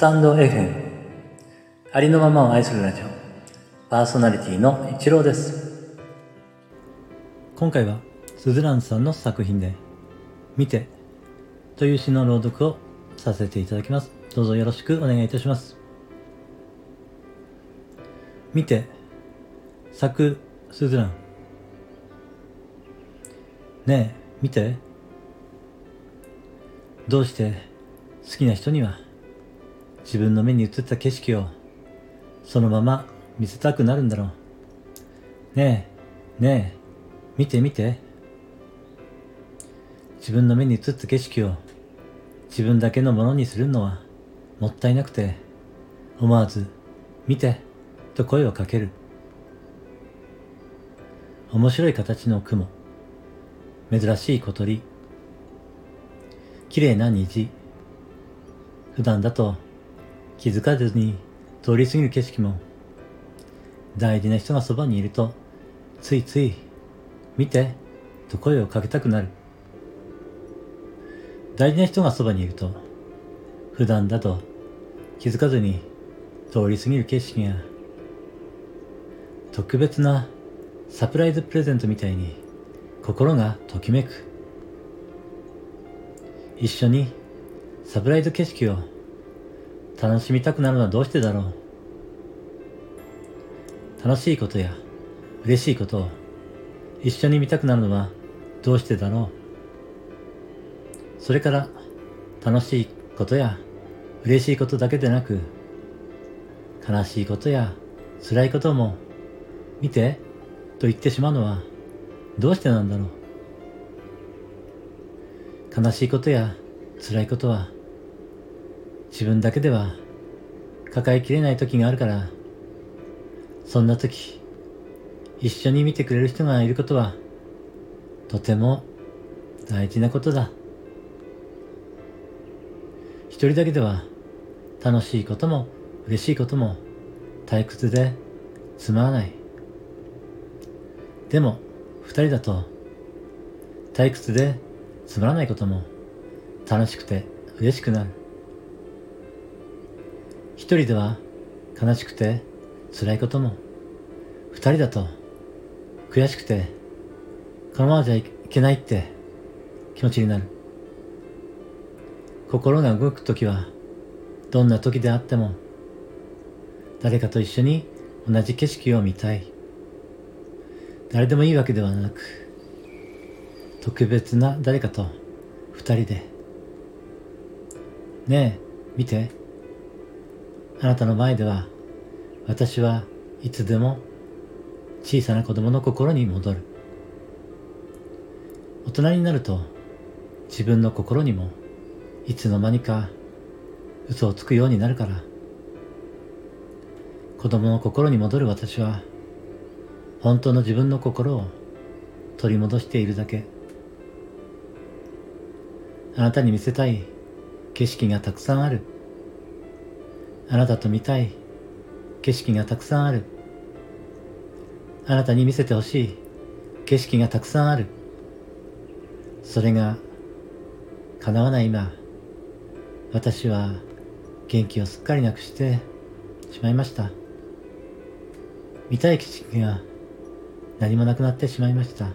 タンド FM ありのままを愛するラジオ。パーソナリティの一郎です。今回はスズランさんの作品で「見て」という詩の朗読をさせていただきます。どうぞよろしくお願いいたします。見て作スズランねえ見て。どうして好きな人には。自分の目に映った景色をそのまま見せたくなるんだろう。ねえ、ねえ、見て見て。自分の目に映った景色を自分だけのものにするのはもったいなくて、思わず、見て、と声をかける。面白い形の雲、珍しい小鳥、綺麗な虹、普段だと気づかずに通り過ぎる景色も大事な人がそばにいるとついつい見てと声をかけたくなる。大事な人がそばにいると普段だと気づかずに通り過ぎる景色が特別なサプライズプレゼントみたいに心がときめく。一緒にサプライズ景色を楽しみたくなるのはどうしてだろう？楽しいことや嬉しいことを一緒に見たくなるのはどうしてだろう？それから楽しいことや嬉しいことだけでなく悲しいことや辛いことも見てと言ってしまうのはどうしてなんだろう？悲しいことや辛いことは自分だけでは抱えきれない時があるから、そんな時、一緒に見てくれる人がいることは、とても大事なことだ。一人だけでは楽しいことも嬉しいことも退屈でつまらない。でも二人だと退屈でつまらないことも楽しくて嬉しくなる。一人では悲しくて辛いことも、二人だと悔しくてこのままじゃいけないって気持ちになる。心が動くときはどんな時であっても誰かと一緒に同じ景色を見たい。誰でもいいわけではなく特別な誰かと二人でねえ見てあなたの前では私はいつでも小さな子供の心に戻る。大人になると自分の心にもいつの間にか嘘をつくようになるから。子供の心に戻る私は本当の自分の心を取り戻しているだけ。あなたに見せたい景色がたくさんある。あなたと見たい景色がたくさんある。あなたに見せてほしい景色がたくさんある。それが叶わない今、私は元気をすっかりなくしてしまいました。見たい景色が何もなくなってしまいました。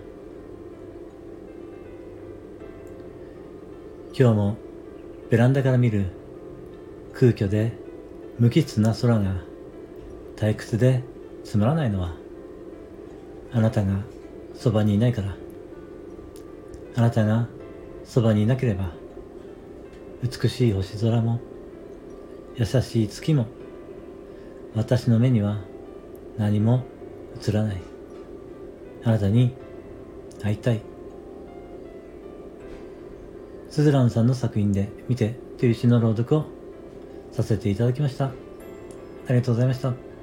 今日もベランダから見る空虚で無機質な空が退屈でつまらないのはあなたがそばにいないから。あなたがそばにいなければ美しい星空も優しい月も私の目には何も映らない。あなたに会いたい。スズランさんの作品で見てという詩の朗読をさせていただきました。ありがとうございました。